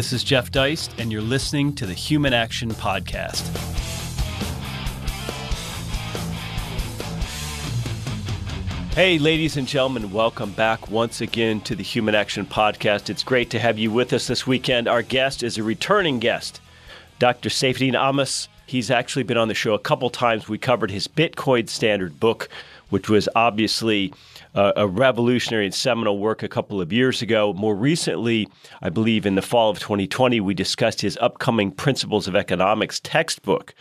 This is Jeff Deist, and you're listening to the Human Action Podcast. Hey, ladies and gentlemen, welcome back once again to the Human Action Podcast. It's great to have you with us this weekend. Our guest is a returning guest, Dr. Saifedean Ammous. He's actually been on the show a couple times. We covered his Bitcoin Standard book, which was obviously uh, a revolutionary and seminal work a couple of years ago. More recently, I believe in the fall of 2020, we discussed his upcoming Principles of Economics textbook,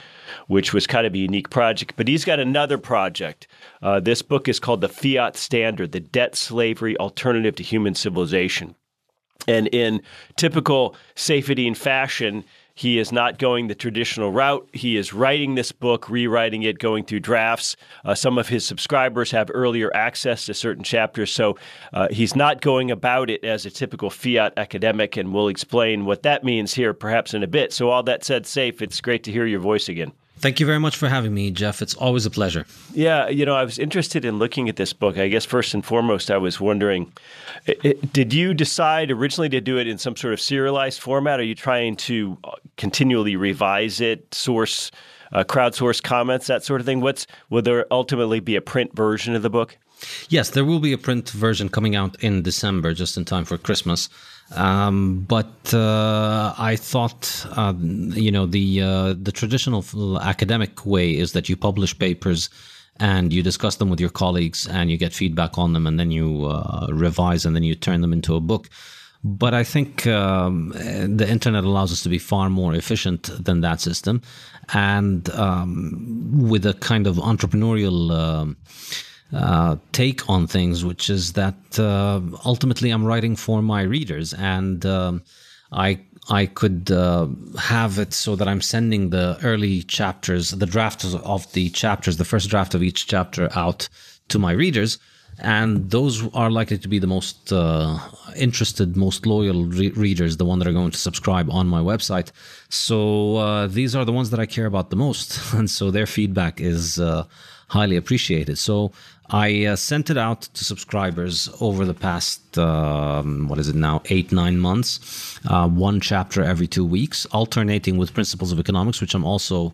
which was kind of a unique project. But he's got another project. Uh, this book is called The Fiat Standard The Debt Slavery Alternative to Human Civilization. And in typical Saifedean fashion, he is not going the traditional route. He is writing this book, rewriting it, going through drafts. Uh, some of his subscribers have earlier access to certain chapters, so uh, he's not going about it as a typical fiat academic, and we'll explain what that means here perhaps in a bit. So, all that said, Saif, it's great to hear your voice again. Thank you very much for having me, Jeff. It's always a pleasure. Yeah, you know, I was interested in looking at this book. I guess first and foremost, I was wondering did you decide originally to do it in some sort of serialized format? Are you trying to uh, continually revise it, source, uh, crowdsource comments, that sort of thing? What's will there ultimately be a print version of the book? Yes, there will be a print version coming out in December, just in time for Christmas. Um, but uh, I thought, uh, you know, the uh, the traditional academic way is that you publish papers and you discuss them with your colleagues and you get feedback on them and then you uh, revise and then you turn them into a book. But I think um, the internet allows us to be far more efficient than that system, and um, with a kind of entrepreneurial. Uh, take on things, which is that uh, ultimately I'm writing for my readers, and um, I I could uh, have it so that I'm sending the early chapters, the drafts of the chapters, the first draft of each chapter out to my readers. And those are likely to be the most uh, interested, most loyal re- readers, the one that are going to subscribe on my website. So uh, these are the ones that I care about the most. And so their feedback is uh, highly appreciated. So I uh, sent it out to subscribers over the past, um, what is it now, eight, nine months, uh, one chapter every two weeks, alternating with Principles of Economics, which I'm also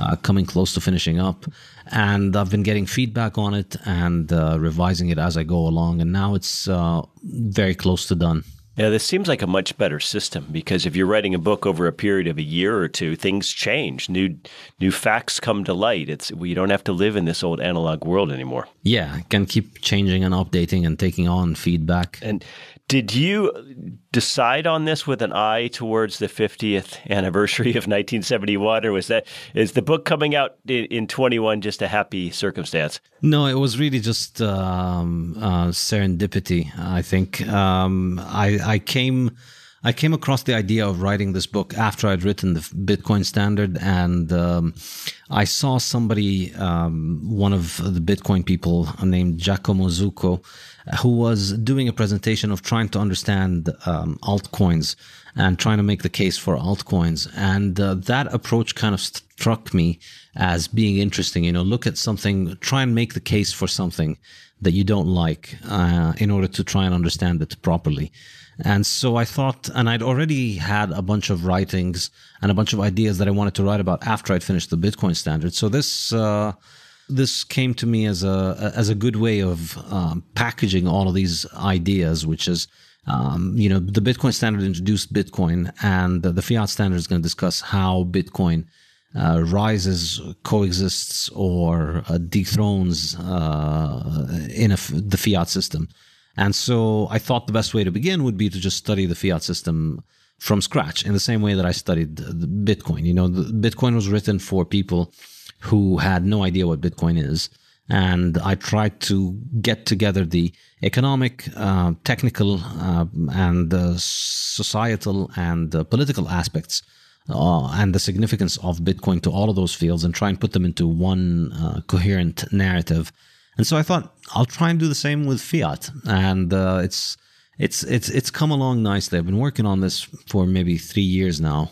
uh, coming close to finishing up. And I've been getting feedback on it and uh, revising it as I go along. And now it's uh, very close to done. Yeah, this seems like a much better system because if you're writing a book over a period of a year or two, things change. New new facts come to light. It's we don't have to live in this old analog world anymore. Yeah, can keep changing and updating and taking on feedback. And did you decide on this with an eye towards the 50th anniversary of 1971, or was that is the book coming out in, in 21 just a happy circumstance? No, it was really just um, uh, serendipity. I think um, I, I came. I came across the idea of writing this book after I'd written the Bitcoin Standard, and um, I saw somebody, um, one of the Bitcoin people named Giacomo Zucco, who was doing a presentation of trying to understand um, altcoins and trying to make the case for altcoins. And uh, that approach kind of struck me as being interesting. You know, look at something, try and make the case for something that you don't like uh, in order to try and understand it properly. And so I thought, and I'd already had a bunch of writings and a bunch of ideas that I wanted to write about after I'd finished the Bitcoin standard. So this, uh, this came to me as a as a good way of um, packaging all of these ideas, which is um, you know the Bitcoin standard introduced Bitcoin, and the, the fiat standard is going to discuss how Bitcoin uh, rises, coexists, or uh, dethrones uh, in the fiat system. And so I thought the best way to begin would be to just study the fiat system from scratch in the same way that I studied Bitcoin. You know, Bitcoin was written for people who had no idea what Bitcoin is. And I tried to get together the economic, uh, technical, uh, and uh, societal and political aspects uh, and the significance of Bitcoin to all of those fields and try and put them into one uh, coherent narrative. And so I thought I'll try and do the same with fiat, and uh, it's it's it's it's come along nicely. I've been working on this for maybe three years now.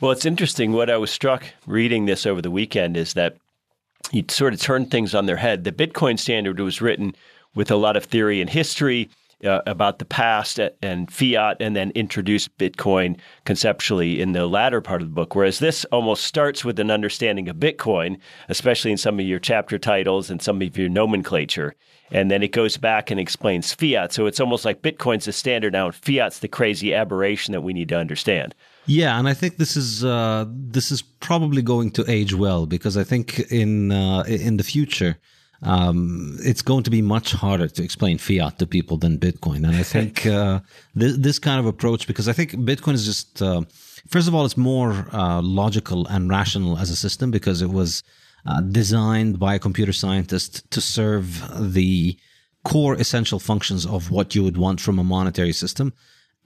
Well, it's interesting. What I was struck reading this over the weekend is that you sort of turned things on their head. The Bitcoin standard was written with a lot of theory and history. Uh, about the past and fiat, and then introduce Bitcoin conceptually in the latter part of the book. Whereas this almost starts with an understanding of Bitcoin, especially in some of your chapter titles and some of your nomenclature. And then it goes back and explains fiat. So it's almost like Bitcoin's the standard now, and fiat's the crazy aberration that we need to understand. Yeah, and I think this is uh, this is probably going to age well because I think in uh, in the future um, it's going to be much harder to explain fiat to people than Bitcoin. And I think uh, this, this, kind of approach, because I think Bitcoin is just, uh, first of all, it's more uh, logical and rational as a system because it was uh, designed by a computer scientist to serve the core essential functions of what you would want from a monetary system.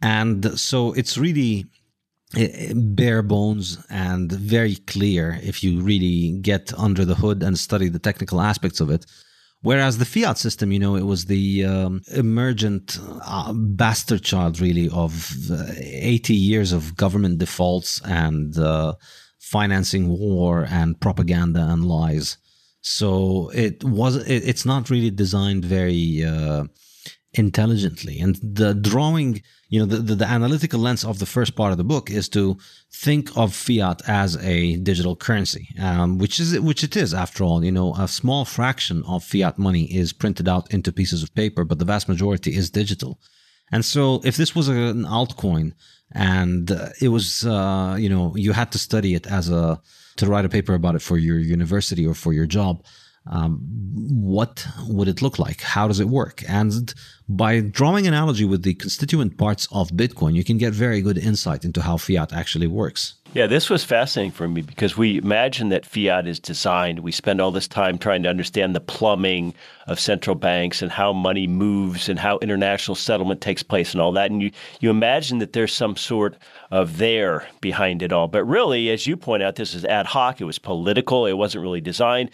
And so it's really bare bones and very clear if you really get under the hood and study the technical aspects of it. Whereas the fiat system, you know, it was the um, emergent uh, bastard child, really, of uh, 80 years of government defaults and uh, financing war and propaganda and lies. So it was. It, it's not really designed very uh, intelligently, and the drawing you know the, the, the, analytical lens of the first part of the book is to think of fiat as a digital currency um, which is which it is after all. You know a small fraction of fiat money is printed out into pieces of paper but the vast majority is digital. And so if this was an altcoin and uh, it was uh, you know you had to study it as a to write a paper about it for your university or for your job um, what would it look like? How does it work? And by drawing analogy with the constituent parts of Bitcoin, you can get very good insight into how fiat actually works. Yeah, this was fascinating for me because we imagine that fiat is designed. We spend all this time trying to understand the plumbing of central banks and how money moves and how international settlement takes place and all that. And you, you imagine that there's some sort of there behind it all. But really, as you point out, this is ad hoc. It was political. It wasn't really designed.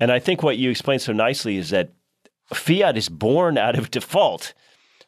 And I think what you explained so nicely is that fiat is born out of default,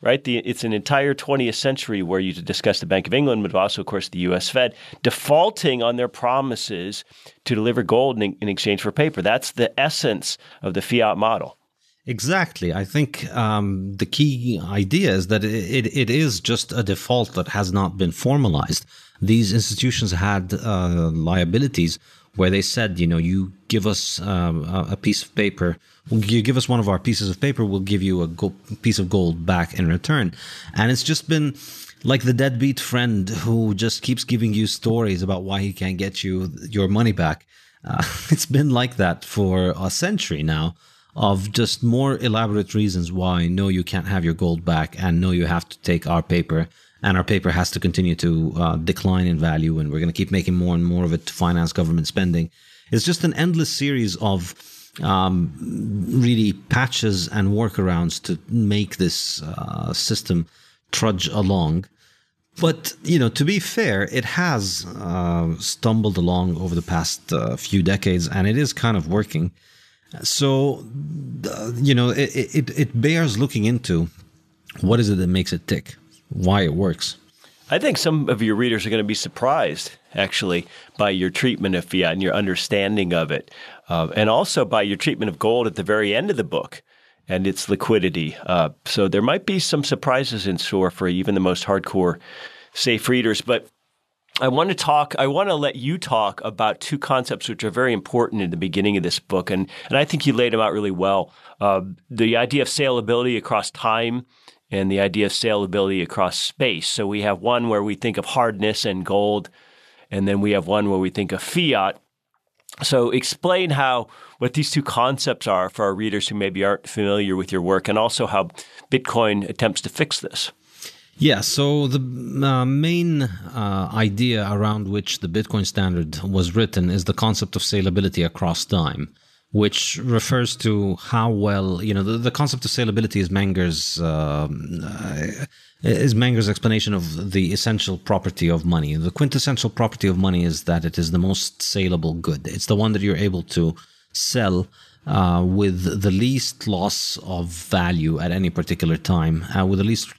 right? The, it's an entire 20th century where you discuss the Bank of England, but also, of course, the U.S. Fed defaulting on their promises to deliver gold in, in exchange for paper. That's the essence of the fiat model. Exactly. I think um, the key idea is that it, it, is just a default that has not been formalized. These institutions had uh, liabilities where they said, you know, you give us um, a piece of paper, you give us one of our pieces of paper, we'll give you a go- piece of gold back in return. And it's just been like the deadbeat friend who just keeps giving you stories about why he can't get you your money back. Uh, it's been like that for a century now of just more elaborate reasons why no, you can't have your gold back and no, you have to take our paper and our paper has to continue to uh, decline in value, and we're going to keep making more and more of it to finance government spending. It's just an endless series of um, really patches and workarounds to make this uh, system trudge along. But you know, to be fair, it has uh, stumbled along over the past uh, few decades, and it is kind of working. So, uh, you know, it, it, it bears looking into what is it that makes it tick why it works. I think some of your readers are going to be surprised, actually, by your treatment of fiat and your understanding of it, uh, and also by your treatment of gold at the very end of the book and its liquidity. Uh, so there might be some surprises in store for even the most hardcore Saif readers. But I want to talk. I want to let you talk about two concepts which are very important in the beginning of this book, and and I think you laid them out really well. Uh, the idea of salability across time and the idea of salability across space. So we have one where we think of hardness and gold, and then we have one where we think of fiat. So explain how what these two concepts are for our readers who maybe aren't familiar with your work, and also how Bitcoin attempts to fix this. Yeah, so the uh, main uh, idea around which the Bitcoin standard was written is the concept of salability across time which refers to how well you know the, the concept of salability is Menger's um, uh, is Menger's explanation of the essential property of money. The quintessential property of money is that it is the most saleable good. It's the one that you're able to sell uh, with the least loss of value at any particular time, uh, with the least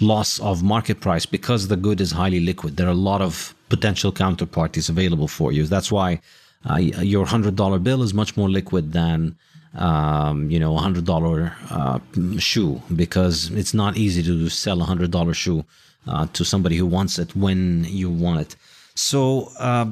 loss of market price because the good is highly liquid. There are a lot of potential counterparties available for you. That's why uh, your hundred dollar bill is much more liquid than um, you know, a hundred dollar uh, shoe because it's not easy to sell a hundred dollar shoe uh, to somebody who wants it when you want it. So, uh,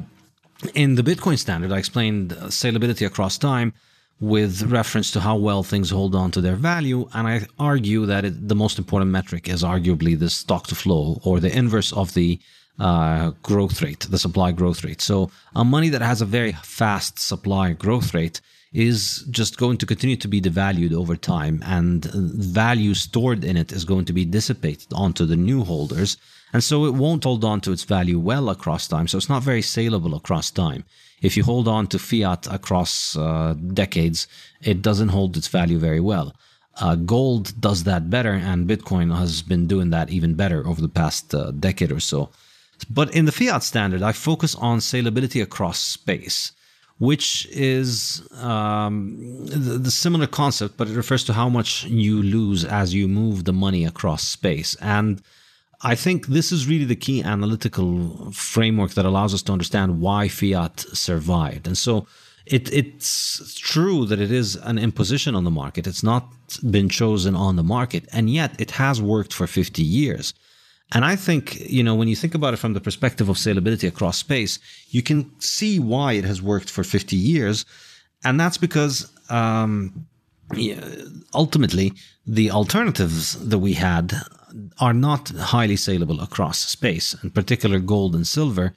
in the Bitcoin standard, I explained salability across time with reference to how well things hold on to their value. And I argue that it, the most important metric is arguably the stock to flow or the inverse of the uh, growth rate, the supply growth rate. So a money that has a very fast supply growth rate is just going to continue to be devalued over time and value stored in it is going to be dissipated onto the new holders. And so it won't hold on to its value well across time. So it's not very saleable across time. If you hold on to fiat across uh, decades, it doesn't hold its value very well. Uh, gold does that better, and Bitcoin has been doing that even better over the past uh, decade or so. But in the fiat standard, I focus on salability across space which is um, the, the, similar concept, but it refers to how much you lose as you move the money across space. And I think this is really the key analytical framework that allows us to understand why fiat survived. And so it, it's true that it is an imposition on the market. It's not been chosen on the market, and yet it has worked for 50 years. And I think, you know, when you think about it from the perspective of salability across space, you can see why it has worked for 50 years. And that's because um, ultimately the alternatives that we had are not highly saleable across space, in particular gold and silver.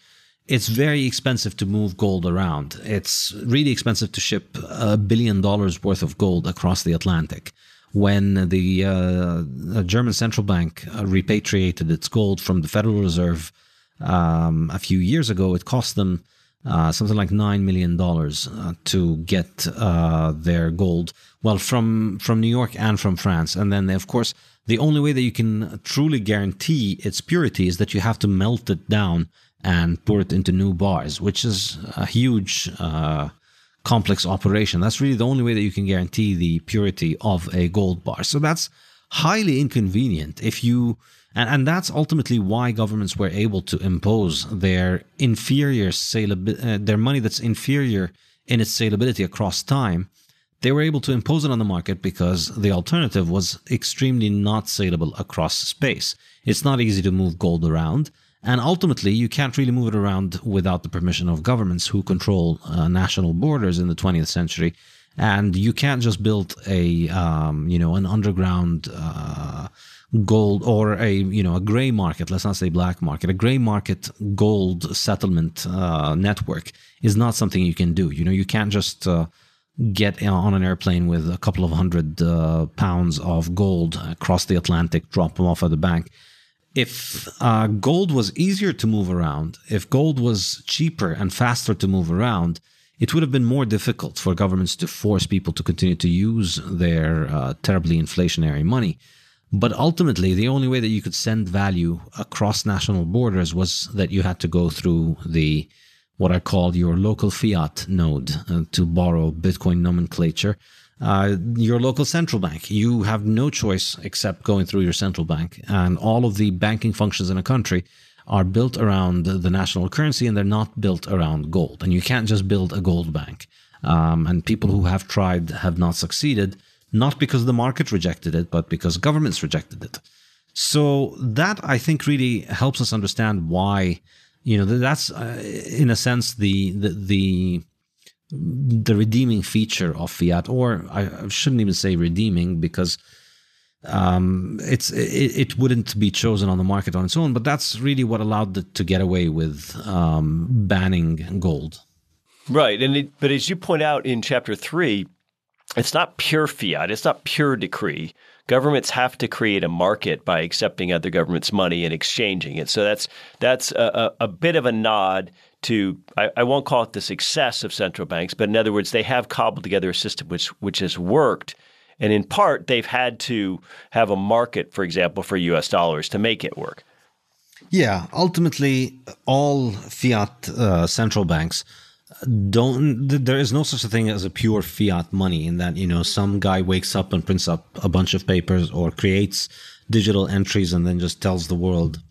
It's very expensive to move gold around. It's really expensive to ship a billion dollars worth of gold across the Atlantic when the uh, German central bank uh, repatriated its gold from the Federal Reserve um, a few years ago, it cost them uh, something like nine million dollars uh, to get uh, their gold. Well, from from New York and from France, and then of course the only way that you can truly guarantee its purity is that you have to melt it down and pour it into new bars, which is a huge uh, complex operation. That's really the only way that you can guarantee the purity of a gold bar. So that's highly inconvenient if you and, and that's ultimately why governments were able to impose their inferior salability, uh, their money that's inferior in its salability across time. They were able to impose it on the market because the alternative was extremely not saleable across space. It's not easy to move gold around. And ultimately, you can't really move it around without the permission of governments who control uh, national borders in the 20th century. And you can't just build a, um, you know, an underground uh, gold or a, you know, a gray market. Let's not say black market. A gray market gold settlement uh, network is not something you can do. You know, you can't just uh, get on an airplane with a couple of hundred uh, pounds of gold across the Atlantic, drop them off at the bank if uh, gold was easier to move around, if gold was cheaper and faster to move around, it would have been more difficult for governments to force people to continue to use their uh, terribly inflationary money. But ultimately, the only way that you could send value across national borders was that you had to go through the what I call your local fiat node uh, to borrow Bitcoin nomenclature uh, your local central bank. You have no choice except going through your central bank. And all of the banking functions in a country are built around the national currency and they're not built around gold. And you can't just build a gold bank. Um, and people who have tried have not succeeded, not because the market rejected it, but because governments rejected it. So that I think really helps us understand why, you know, that's uh, in a sense the, the, the the redeeming feature of fiat, or I shouldn't even say redeeming because um, it's it, it, wouldn't be chosen on the market on its own. But that's really what allowed it to get away with um, banning gold. Right, and it, but as you point out in chapter three, it's not pure fiat. It's not pure decree. Governments have to create a market by accepting other governments' money and exchanging it. So that's that's a, a, bit of a nod to I, I, won't call it the success of central banks, but in other words, they have cobbled together a system which which has worked. And in part, they've had to have a market, for example, for US dollars to make it work. Yeah, ultimately, all fiat uh, central banks don't. There is no such a thing as a pure fiat money in that, you know, some guy wakes up and prints up a bunch of papers or creates digital entries and then just tells the world,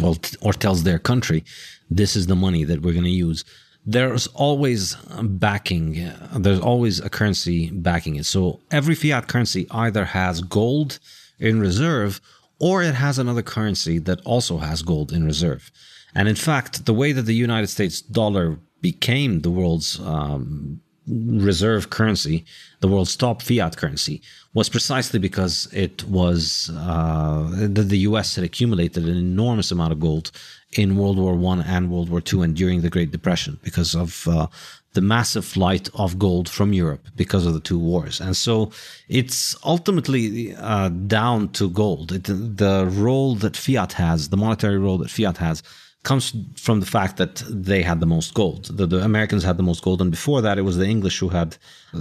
well, or tells their country, this is the money that we're going to use. there's always backing. There's always a currency backing it. So every fiat currency either has gold in reserve or it has another currency that also has gold in reserve. And in fact, the way that the United States dollar became the world's um, reserve currency, the world's top fiat currency, was precisely because it was uh, the, U.S. had accumulated an enormous amount of gold in World War One and World War Two, and during the Great Depression, because of uh, the massive flight of gold from Europe because of the two wars. And so it's ultimately uh, down to gold. It, the role that fiat has, the monetary role that fiat has, comes from the fact that they had the most gold. The, the, Americans had the most gold, and before that, it was the English who had,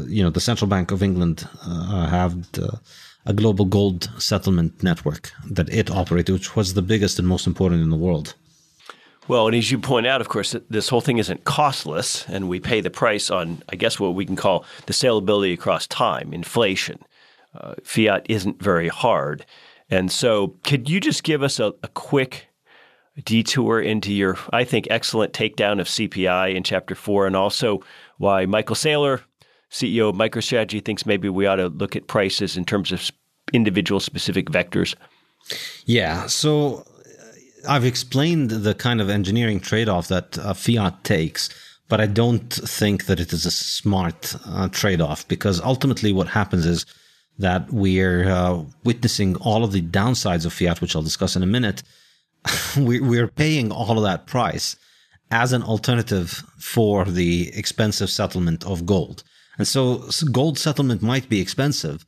you know, the Central Bank of England uh, had uh, a global gold settlement network that it operated, which was the biggest and most important in the world. Well, and as you point out, of course, this whole thing isn't costless, and we pay the price on, I guess, what we can call the saleability across time, inflation. Uh, fiat isn't very hard. And so, could you just give us a, a quick detour into your, I think, excellent takedown of CPI in chapter four, and also why Michael Saylor, CEO of MicroStrategy, thinks maybe we ought to look at prices in terms of individual specific vectors. Yeah. So uh, I've explained the kind of engineering trade off that uh, fiat takes. But I don't think that it is a smart uh, trade off because ultimately what happens is that we're uh, witnessing all of the downsides of fiat, which I'll discuss in a minute, we, we're paying all of that price as an alternative for the expensive settlement of gold. And so gold settlement might be expensive,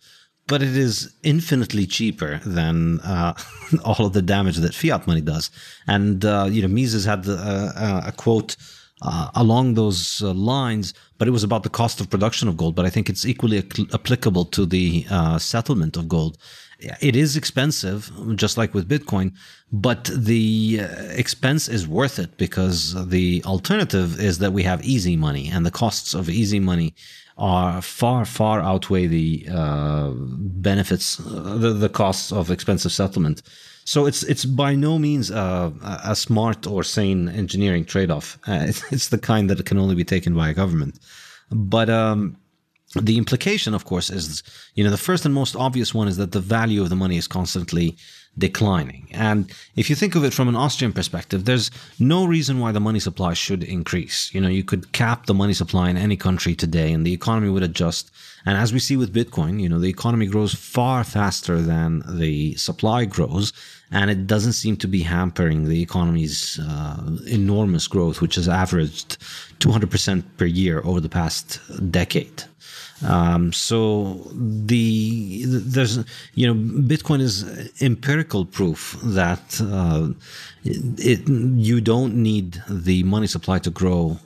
but it is infinitely cheaper than uh, all of the damage that fiat money does. And, uh, you know, Mises had uh, uh a quote uh, along those lines, but it was about the cost of production of gold. But I think it's equally applicable to the settlement of gold it is expensive, just like with Bitcoin, but the uh, expense is worth it because the alternative is that we have easy money, and the costs of easy money are far, far outweigh the uh, benefits, uh, the, the costs of expensive settlement. So it's it's by no means a, a smart or sane engineering trade off. Uh, it's, it's, the kind that can only be taken by a government. But um, the implication, of course, is you know the first and most obvious one is that the value of the money is constantly declining. And if you think of it from an Austrian perspective, there's no reason why the money supply should increase. You know, you could cap the money supply in any country today and the economy would adjust. And as we see with Bitcoin, you know, the economy grows far faster than the supply grows. And it doesn't seem to be hampering the economy's uh, enormous growth, which has averaged 200% per year over the past decade. Um, so the there's you know Bitcoin is empirical proof that uh, it, you don't need the money supply to grow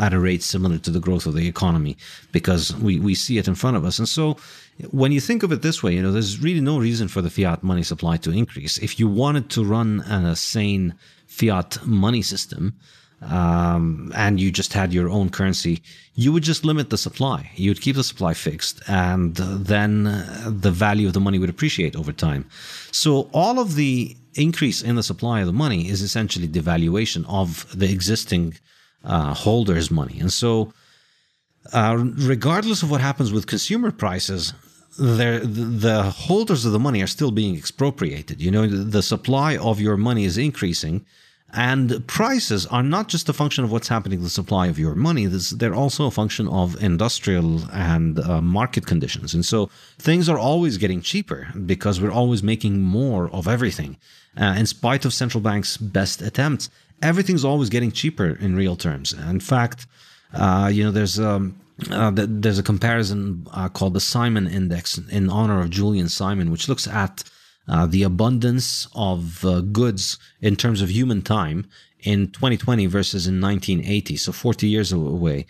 at a rate similar to the growth of the economy because we, we see it in front of us. And so when you think of it this way, you know, there's really no reason for the fiat money supply to increase. If you wanted to run a sane fiat money system, um, and you just had your own currency, you would just limit the supply. You would keep the supply fixed, and then the value of the money would appreciate over time. So all of the increase in the supply of the money is essentially devaluation of the existing uh, holders' money. And so, uh, regardless of what happens with consumer prices, the holders of the money are still being expropriated. You know, the supply of your money is increasing and prices are not just a function of what's happening to the supply of your money, they're also a function of industrial and uh, market conditions. And so things are always getting cheaper because we're always making more of everything. Uh, in spite of central banks' best attempts, everything's always getting cheaper in real terms. In fact, uh, you know, there's um, uh, there's a comparison uh, called the Simon Index in honor of Julian Simon, which looks at uh, the abundance of uh, goods in terms of human time in 2020 versus in 1980, so 40 years away.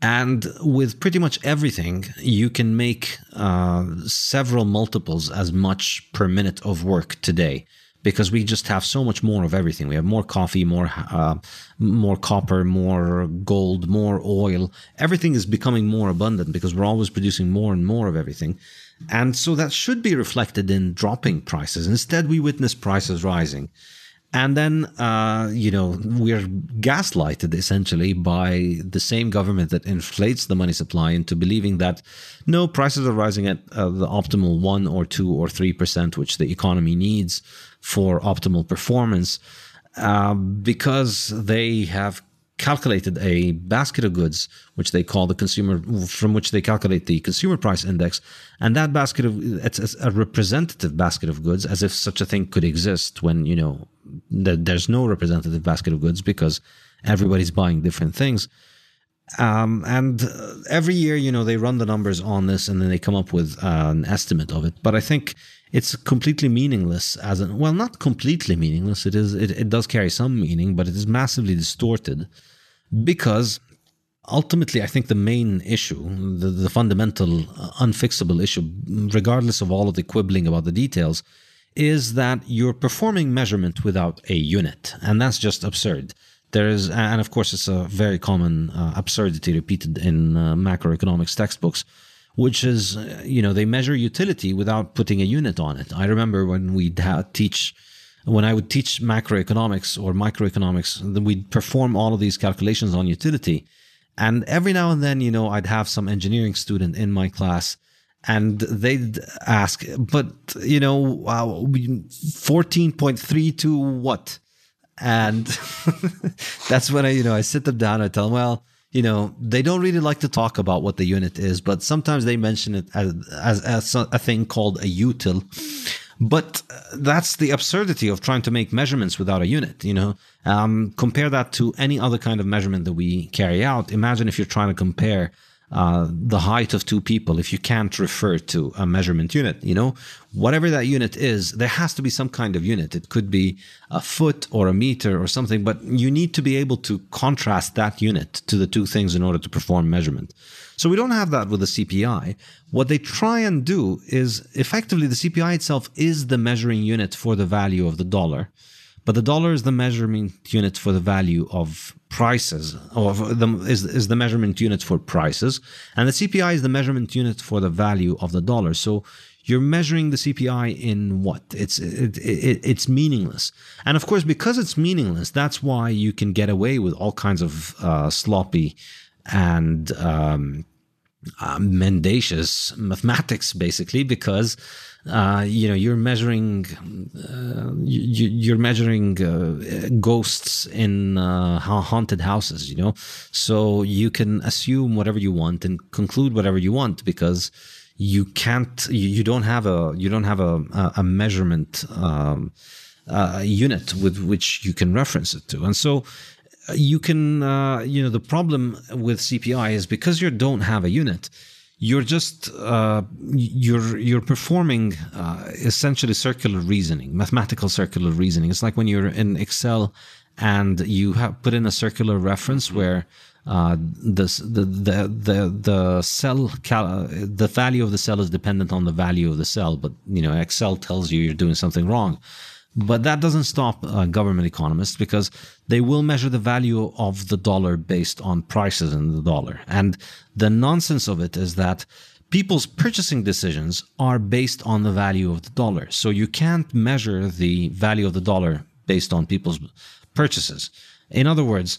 And with pretty much everything, you can make uh, several multiples as much per minute of work today because we just have so much more of everything. We have more coffee, more uh, more copper, more gold, more oil. Everything is becoming more abundant because we're always producing more and more of everything. And so that should be reflected in dropping prices. Instead, we witness prices rising. And then, uh, you know, we're gaslighted essentially by the same government that inflates the money supply into believing that no, prices are rising at uh, the optimal one or two or three percent, which the economy needs for optimal performance, uh, because they have calculated a basket of goods, which they call the consumer, from which they calculate the consumer price index. And that basket of, it's a representative basket of goods, as if such a thing could exist when, you know, there's no representative basket of goods because everybody's buying different things. Um, and every year, you know, they run the numbers on this and then they come up with uh, an estimate of it. But I think it's completely meaningless as an, well, not completely meaningless. It is, it, it does carry some meaning, but it is massively distorted because ultimately, I think the main issue, the, the fundamental uh, unfixable issue, regardless of all of the quibbling about the details, is that you're performing measurement without a unit. And that's just absurd. There is, and of course, it's a very common uh, absurdity repeated in uh, macroeconomics textbooks, which is, uh, you know, they measure utility without putting a unit on it. I remember when we teach when I would teach macroeconomics or microeconomics, then we'd perform all of these calculations on utility. And every now and then, you know, I'd have some engineering student in my class and they'd ask, but, you know, uh, 14.3 to what? And that's when I, you know, I sit them down I tell them, well, you know, they don't really like to talk about what the unit is, but sometimes they mention it as, as, as a thing called a util. But uh, that's the absurdity of trying to make measurements without a unit. You know, um, compare that to any other kind of measurement that we carry out. Imagine if you're trying to compare uh, the height of two people if you can't refer to a measurement unit. You know, whatever that unit is, there has to be some kind of unit. It could be a foot or a meter or something, but you need to be able to contrast that unit to the two things in order to perform measurement. So we don't have that with the CPI. What they try and do is effectively the CPI itself is the measuring unit for the value of the dollar. But the dollar is the measurement unit for the value of prices, or the, is, is the measurement unit for prices. And the CPI is the measurement unit for the value of the dollar. So you're measuring the CPI in what? It's it, it, it's meaningless, and of course, because it's meaningless, that's why you can get away with all kinds of uh, sloppy and um, uh, mendacious mathematics, basically, because uh, you know you're measuring uh, you, are measuring uh, ghosts in uh, haunted houses you know? So you can assume whatever you want and conclude whatever you want because you can't you, you don't have a you don't have a a, measurement um, uh, unit with which you can reference it to. And so you can uh, you know the problem with cpi is because you don't have a unit you're just uh, you're you're performing uh, essentially circular reasoning, mathematical circular reasoning. It's like when you're in Excel and you have put in a circular reference mm-hmm. where uh, the, the the the the cell cal- the value of the cell is dependent on the value of the cell, but you know Excel tells you you're doing something wrong. But that doesn't stop uh, government economists because they will measure the value of the dollar based on prices in the dollar. And the nonsense of it is that people's purchasing decisions are based on the value of the dollar. So you can't measure the value of the dollar based on people's purchases. In other words,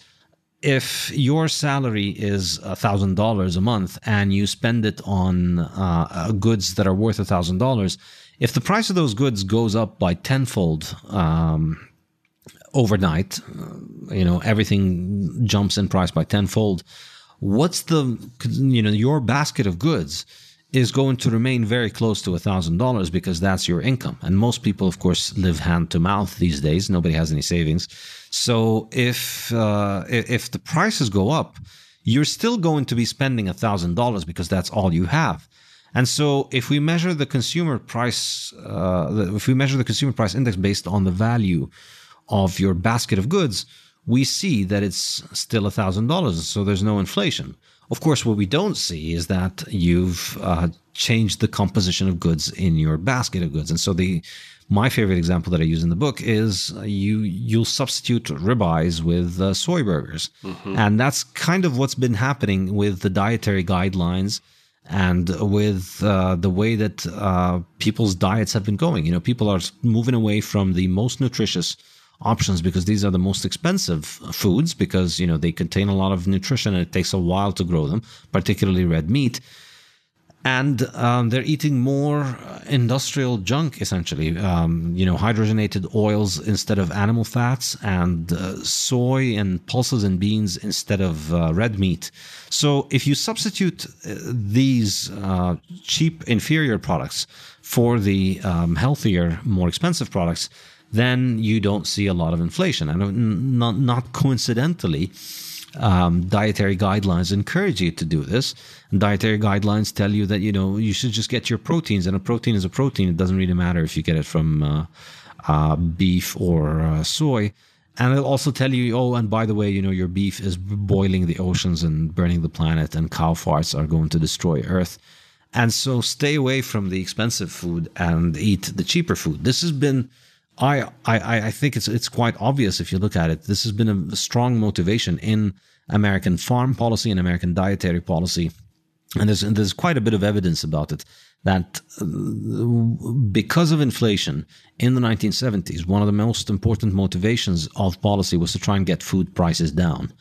if your salary is $1,000 a month and you spend it on uh, goods that are worth $1,000, if the price of those goods goes up by tenfold um, overnight, uh, you know, everything jumps in price by tenfold. What's the, you know, your basket of goods is going to remain very close to a thousand dollars because that's your income. And most people, of course, live hand to mouth these days. Nobody has any savings. So if, uh, if the prices go up, you're still going to be spending a thousand dollars because that's all you have. And so, if we measure the consumer price, uh, if we measure the consumer price index based on the value of your basket of goods, we see that it's still thousand dollars. So there's no inflation. Of course, what we don't see is that you've uh, changed the composition of goods in your basket of goods. And so the my favorite example that I use in the book is you you'll substitute ribeyes with uh, soy burgers, mm-hmm. and that's kind of what's been happening with the dietary guidelines and with uh, the way that uh, people's diets have been going. You know, people are moving away from the most nutritious options because these are the most expensive foods because you know they contain a lot of nutrition and it takes a while to grow them, particularly red meat and um, they're eating more industrial junk essentially. Um, you know hydrogenated oils instead of animal fats and uh, soy and pulses and beans instead of uh, red meat. So if you substitute uh, these uh, cheap inferior products for the um, healthier more expensive products then you don't see a lot of inflation. And not, not coincidentally um, dietary guidelines encourage you to do this. Dietary guidelines tell you that you know you should just get your proteins, and a protein is a protein. It doesn't really matter if you get it from uh, uh, beef or uh, soy. And it'll also tell you, oh, and by the way, you know your beef is boiling the oceans and burning the planet, and cow farts are going to destroy Earth. And so, stay away from the expensive food and eat the cheaper food. This has been I, I, I think it's it's quite obvious if you look at it. This has been a strong motivation in American farm policy and American dietary policy, and there's and there's quite a bit of evidence about it that uh, because of inflation in the 1970s, one of the most important motivations of policy was to try and get food prices down,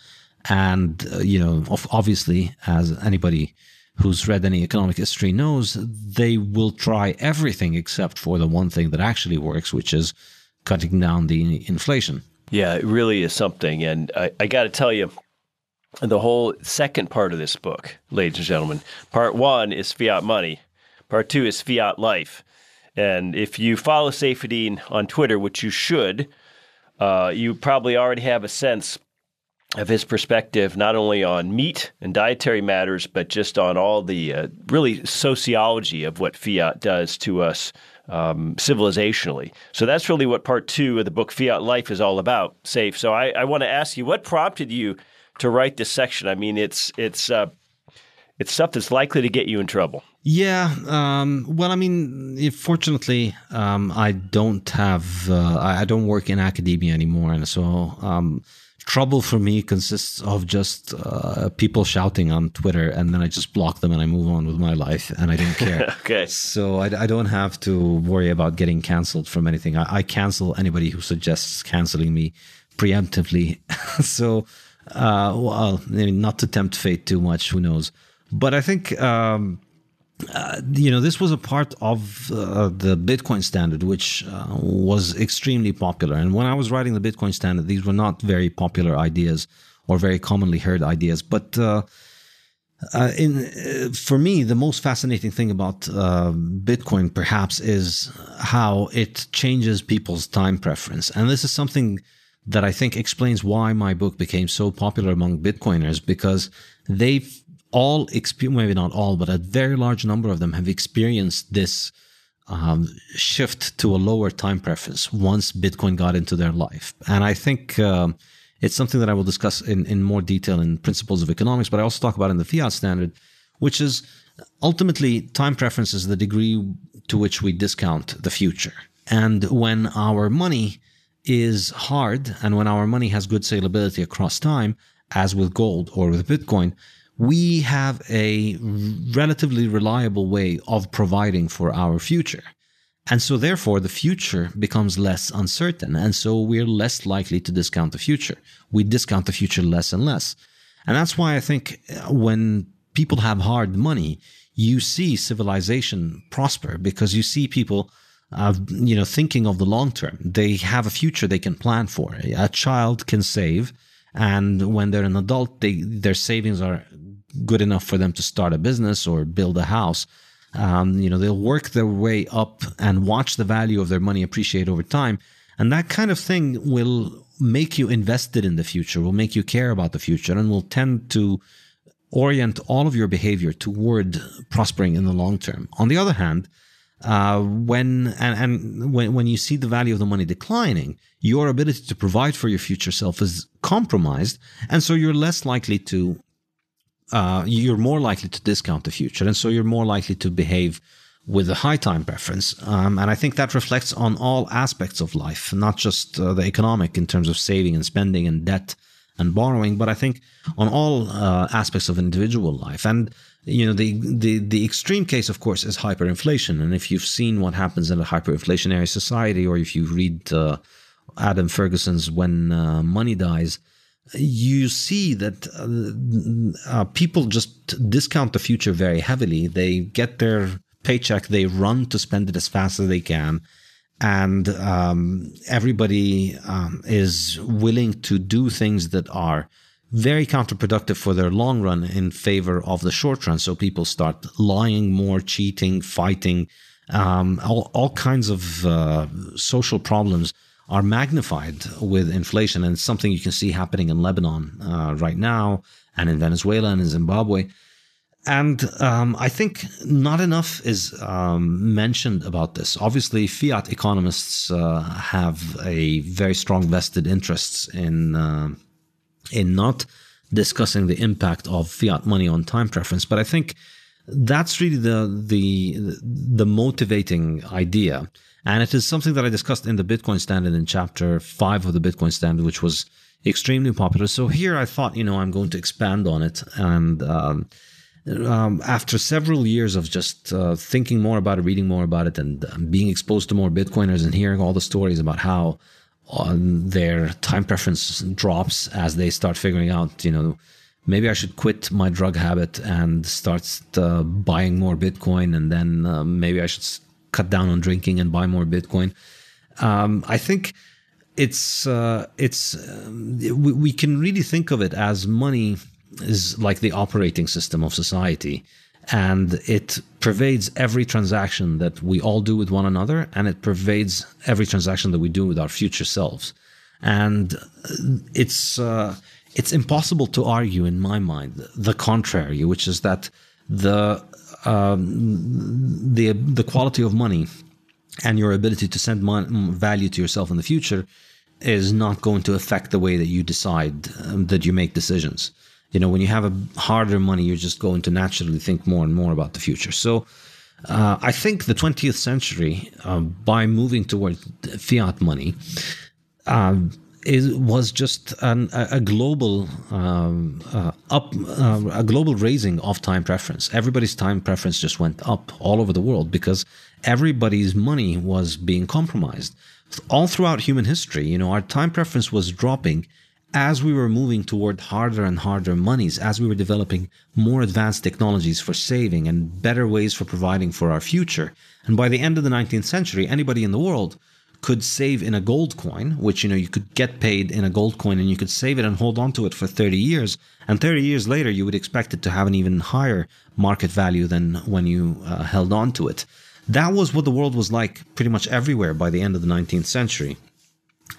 and uh, you know, obviously, as anybody who's read any economic history knows they will try everything except for the one thing that actually works, which is cutting down the inflation. Yeah, it really is something. And I, I got to tell you, the whole second part of this book, ladies and gentlemen, part one is fiat money, part two is fiat life. And if you follow Saifedean on Twitter, which you should, uh, you probably already have a sense of his perspective, not only on meat and dietary matters, but just on all the uh, really sociology of what fiat does to us um, civilizationally. So that's really what part two of the book Fiat Life is all about. Saif. So I, I want to ask you, what prompted you to write this section? I mean, it's it's uh, it's stuff that's likely to get you in trouble. Yeah. Um, well, I mean, fortunately, um, I don't have uh, I don't work in academia anymore, and so um, trouble for me consists of just uh, people shouting on Twitter, and then I just block them and I move on with my life, and I don't care. okay. So I, I, don't have to worry about getting canceled from anything. I, I cancel anybody who suggests canceling me preemptively. so, uh, well, I mean, not to tempt fate too much. Who knows? But I think. Um, uh, you know, this was a part of uh, the Bitcoin standard, which uh, was extremely popular. And when I was writing the Bitcoin standard, these were not very popular ideas or very commonly heard ideas. But uh, uh, in for me, the most fascinating thing about Bitcoin, perhaps, is how it changes people's time preference. And this is something that I think explains why my book became so popular among Bitcoiners because they've all experience, maybe not all, but a very large number of them have experienced this um, shift to a lower time preference once Bitcoin got into their life. And I think um, it's something that I will discuss in, in more detail in Principles of Economics, but I also talk about in the fiat standard, which is ultimately time preference is the degree to which we discount the future. And when our money is hard and when our money has good saleability across time, as with gold or with Bitcoin, we have a relatively reliable way of providing for our future. And so, therefore, the future becomes less uncertain. And so, we're less likely to discount the future. We discount the future less and less. And that's why I think uh, when people have hard money, you see civilization prosper because you see people, you know, thinking of the long term. They have a future they can plan for. A child can save and when they're an adult, they, their savings are good enough for them to start a business or build a house. Um, you know, they'll work their way up and watch the value of their money appreciate over time. And that kind of thing will make you invested in the future, will make you care about the future, and will tend to orient all of your behavior toward prospering in the long term. On the other hand, uh, when and, and when when you see the value of the money declining, your ability to provide for your future self is compromised, and so you're less likely to. Uh, you're more likely to discount the future, and so you're more likely to behave with a high time preference. Um, and I think that reflects on all aspects of life, not just uh, the economic in terms of saving and spending and debt and borrowing, but I think on all uh, aspects of individual life. And you know the, the the extreme case of course is hyperinflation and if you've seen what happens in a hyperinflationary society or if you read uh, Adam Ferguson's When uh, Money Dies, you see that uh, uh, people just discount the future very heavily. They get their paycheck, they run to spend it as fast as they can. And um, everybody um, is willing to do things that are very counterproductive for their long run in favor of the short run. So people start lying more, cheating, fighting, um, all, all kinds of uh, social problems are magnified with inflation. And it's something you can see happening in Lebanon uh, right now and in Venezuela and in Zimbabwe. And um, I think not enough is um, mentioned about this. Obviously, fiat economists uh, have a very strong vested interests in uh, in not discussing the impact of fiat money on time preference. But I think that's really the the the motivating idea, and it is something that I discussed in the Bitcoin Standard in chapter five of the Bitcoin Standard, which was extremely popular. So here I thought, you know, I'm going to expand on it, and um, um, after several years of just uh, thinking more about it, reading more about it, and um, being exposed to more Bitcoiners and hearing all the stories about how on their time preference drops as they start figuring out, you know, maybe I should quit my drug habit and start uh, buying more Bitcoin, and then uh, maybe I should cut down on drinking and buy more Bitcoin. Um, I think it's uh, it's um, we, we, can really think of it as money is like the operating system of society and it pervades every transaction that we all do with one another and it pervades every transaction that we do with our future selves. And it's uh, it's impossible to argue in my mind the contrary which is that the um, the the quality of money and your ability to send value to yourself in the future is not going to affect the way that you decide um, that you make decisions you know, when you have a harder money, you're just going to naturally think more and more about the future. So uh, I think the 20th century, uh, by moving towards fiat money, uh, it was just an, a, global um, uh, up uh, a global raising of time preference. Everybody's time preference just went up all over the world because everybody's money was being compromised. All throughout human history, you know, our time preference was dropping as we were moving toward harder and harder monies, as we were developing more advanced technologies for saving and better ways for providing for our future. And by the end of the 19th century, anybody in the world could save in a gold coin, which, you know, you could get paid in a gold coin and you could save it and hold on to it for 30 years. And 30 years later, you would expect it to have an even higher market value than when you uh, held on to it. That was what the world was like pretty much everywhere by the end of the 19th century.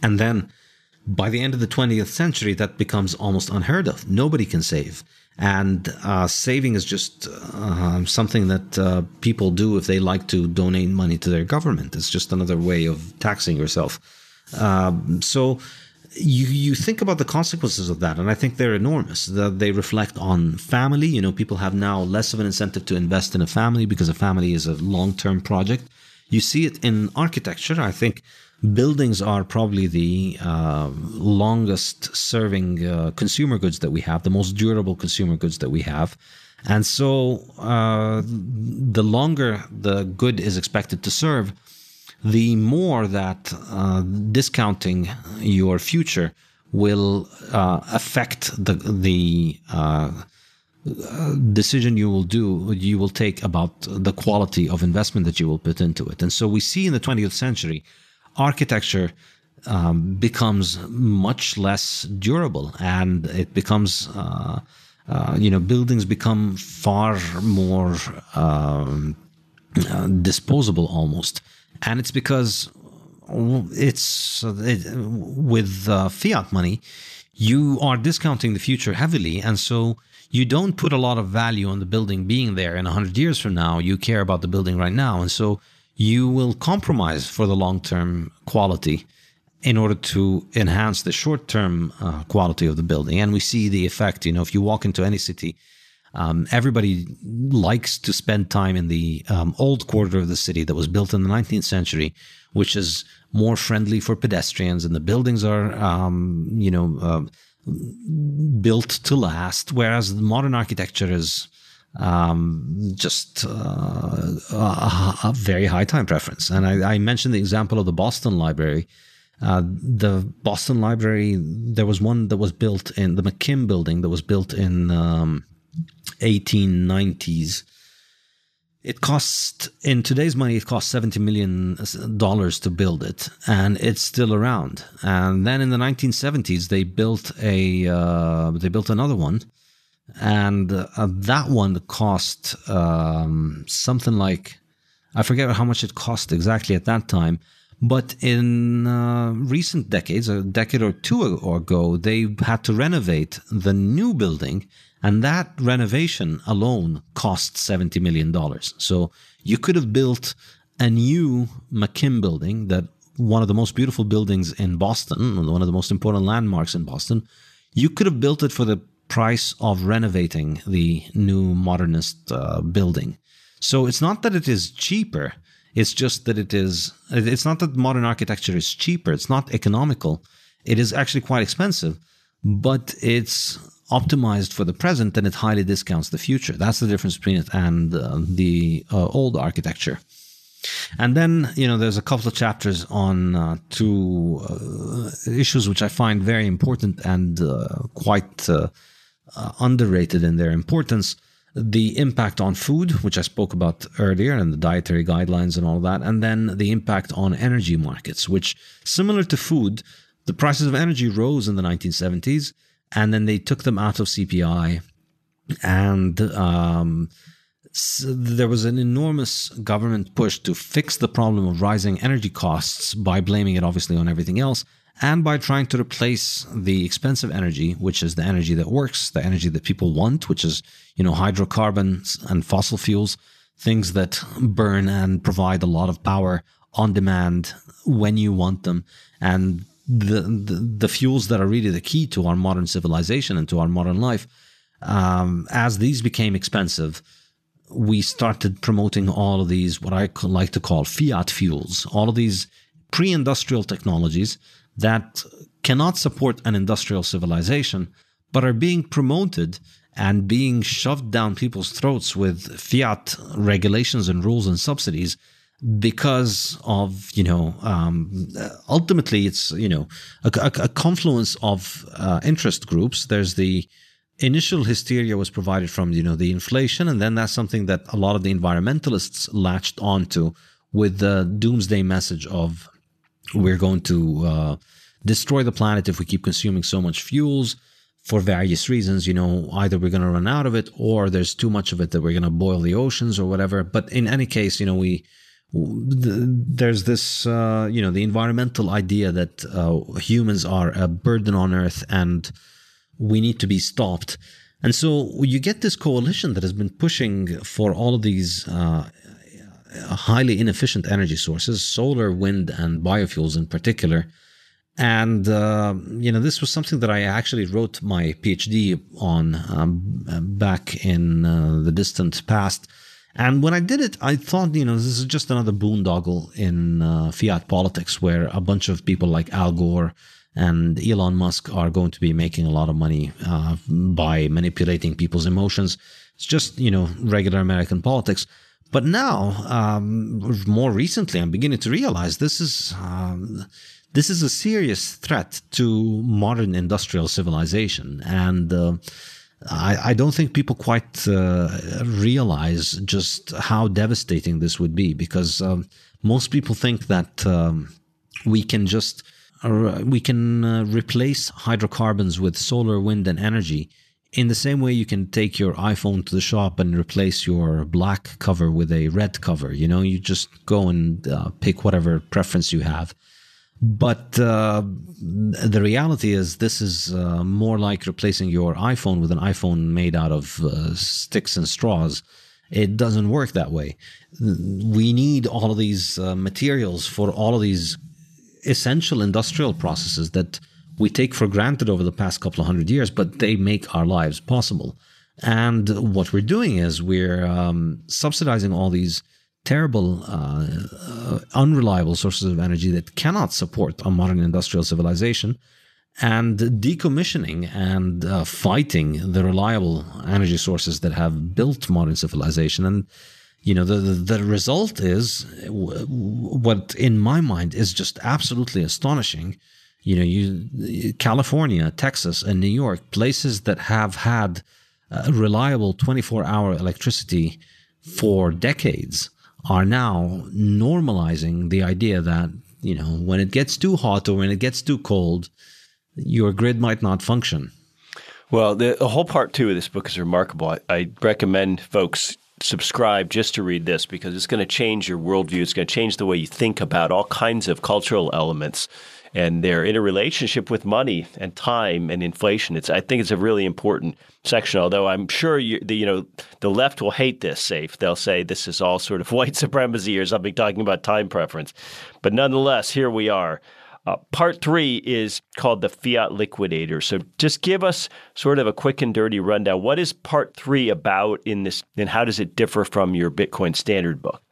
And then by the end of the 20th century, that becomes almost unheard of. Nobody can save. And uh, saving is just uh, something that uh, people do if they like to donate money to their government. It's just another way of taxing yourself. Um, so you you think about the consequences of that, and I think they're enormous. That they reflect on family. You know, people have now less of an incentive to invest in a family because a family is a long term project. You see it in architecture. I think buildings are probably the uh, longest serving uh, consumer goods that we have, the most durable consumer goods that we have. And so uh, the longer the good is expected to serve, the more that uh, discounting your future will uh, affect the the uh, decision you will do you will take about the quality of investment that you will put into it. And so we see in the 20th century architecture um, becomes much less durable and it becomes uh, uh, you know buildings become far more um, uh, disposable almost. And it's because it's it, with uh, fiat money you are discounting the future heavily. And so you don't put a lot of value on the building being there. In 100 years from now you care about the building right now. And so you will compromise for the long term quality in order to enhance the short term uh, quality of the building. And we see the effect. You know, if you walk into any city, um, everybody likes to spend time in the um, old quarter of the city that was built in the 19th century, which is more friendly for pedestrians, and the buildings are, um, you know, uh, built to last. Whereas modern architecture is um, just uh, a, a, very high time preference. And I, I, mentioned the example of the Boston Library. Uh, the Boston Library, there was one that was built in the McKim building that was built in um, 1890s. It cost, in today's money, it cost $70 million to build it, and it's still around. And then in the 1970s, they built a, uh, they built another one, and uh, that one cost um, something like, I forget how much it cost exactly at that time, but in uh, recent decades, a decade or two ago, they had to renovate the new building, and that renovation alone cost $70 million. So you could have built a new McKim building that one of the most beautiful buildings in Boston, one of the most important landmarks in Boston. You could have built it for the price of renovating the new modernist uh, building. So it's not that it is cheaper it's just that it is, it's not that modern architecture is cheaper. It's not economical. It is actually quite expensive, but it's optimized for the present and it highly discounts the future. That's the difference between it and uh, the uh, old architecture. And then, you know, there's a couple of chapters on uh, two uh, issues which I find very important and uh, quite uh, underrated in their importance the impact on food, which I spoke about earlier, and the dietary guidelines and all that, and then the impact on energy markets, which, similar to food, the prices of energy rose in the 1970s, and then they took them out of CPI, and um, so there was an enormous government push to fix the problem of rising energy costs by blaming it obviously on everything else and by trying to replace the expensive energy, which is the energy that works, the energy that people want, which is, you know, hydrocarbons and fossil fuels, things that burn and provide a lot of power on demand when you want them. And the, the, the fuels that are really the key to our modern civilization and to our modern life, um, as these became expensive, we started promoting all of these, what I like to call fiat fuels, all of these pre industrial technologies that cannot support an industrial civilization, but are being promoted and being shoved down people's throats with fiat regulations and rules and subsidies because of you know um, ultimately it's you know a, a, a confluence of uh, interest groups. There's the initial hysteria was provided from you know the inflation and then that's something that a lot of the environmentalists latched onto with the doomsday message of we're going to uh, destroy the planet if we keep consuming so much fuels for various reasons. You know, either we're going to run out of it or there's too much of it that we're going to boil the oceans or whatever. But in any case, you know, we there's this uh, you know the environmental idea that uh, humans are a burden on earth and we need to be stopped and so you get this coalition that has been pushing for all of these uh, highly inefficient energy sources, solar, wind, and biofuels in particular. And, uh, you know, this was something that I actually wrote my PhD on um, back in uh, the distant past. And when I did it, I thought, you know, this is just another boondoggle in uh, fiat politics where a bunch of people like Al Gore and Elon Musk are going to be making a lot of money uh, by manipulating people's emotions. It's just, you know, regular American politics. But now, um, more recently, I'm beginning to realize this is um, this is a serious threat to modern industrial civilization, and uh, I, I, don't think people quite uh, realize just how devastating this would be. Because um, most people think that um, we can just uh, we can uh, replace hydrocarbons with solar, wind, and energy in the same way you can take your iphone to the shop and replace your black cover with a red cover you know you just go and uh, pick whatever preference you have. But uh, the reality is this is uh, more like replacing your iphone with an iphone made out of uh, sticks and straws. It doesn't work that way. We need all of these uh, materials for all of these essential industrial processes that we take for granted over the past couple of hundred years, but they make our lives possible. And what we're doing is we're um, subsidizing all these terrible, uh, uh, unreliable sources of energy that cannot support a modern industrial civilization and decommissioning and uh, fighting the reliable energy sources that have built modern civilization. And you know, the, the, the result is what in my mind is just absolutely astonishing. You know, you California, Texas, and New York, places that have had uh, reliable 24 hour electricity for decades are now normalizing the idea that, you know, when it gets too hot or when it gets too cold, your grid might not function. Well, the, the whole part two of this book is remarkable. I, I recommend folks subscribe just to read this because it's going to change your worldview. It's going to change the way you think about all kinds of cultural elements and their interrelationship with money and time and inflation. It's I think it's a really important section. Although I'm sure you, the, you know the left will hate this. Saif, they'll say this is all sort of white supremacy or something, talking about time preference. But nonetheless, here we are. Uh, part three is called the Fiat Liquidator. So just give us sort of a quick and dirty rundown. What is part three about in this, and how does it differ from your Bitcoin standard book?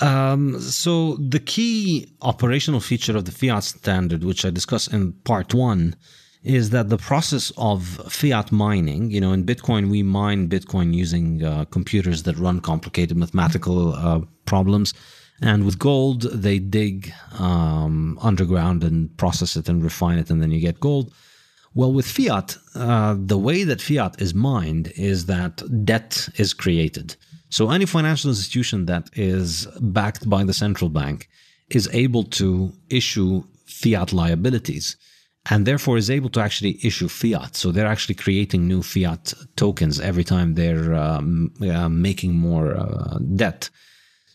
Um, so the key operational feature of the fiat standard, which I discussed in part one, is that the process of fiat mining, you know, in Bitcoin, we mine Bitcoin using uh, computers that run complicated mathematical uh, problems. And with gold, they dig um, underground and process it and refine it, and then you get gold. Well, with fiat, uh, the way that fiat is mined is that debt is created. So any financial institution that is backed by the central bank is able to issue fiat liabilities and therefore is able to actually issue fiat. So they're actually creating new fiat tokens every time they're um, uh, making more uh, debt.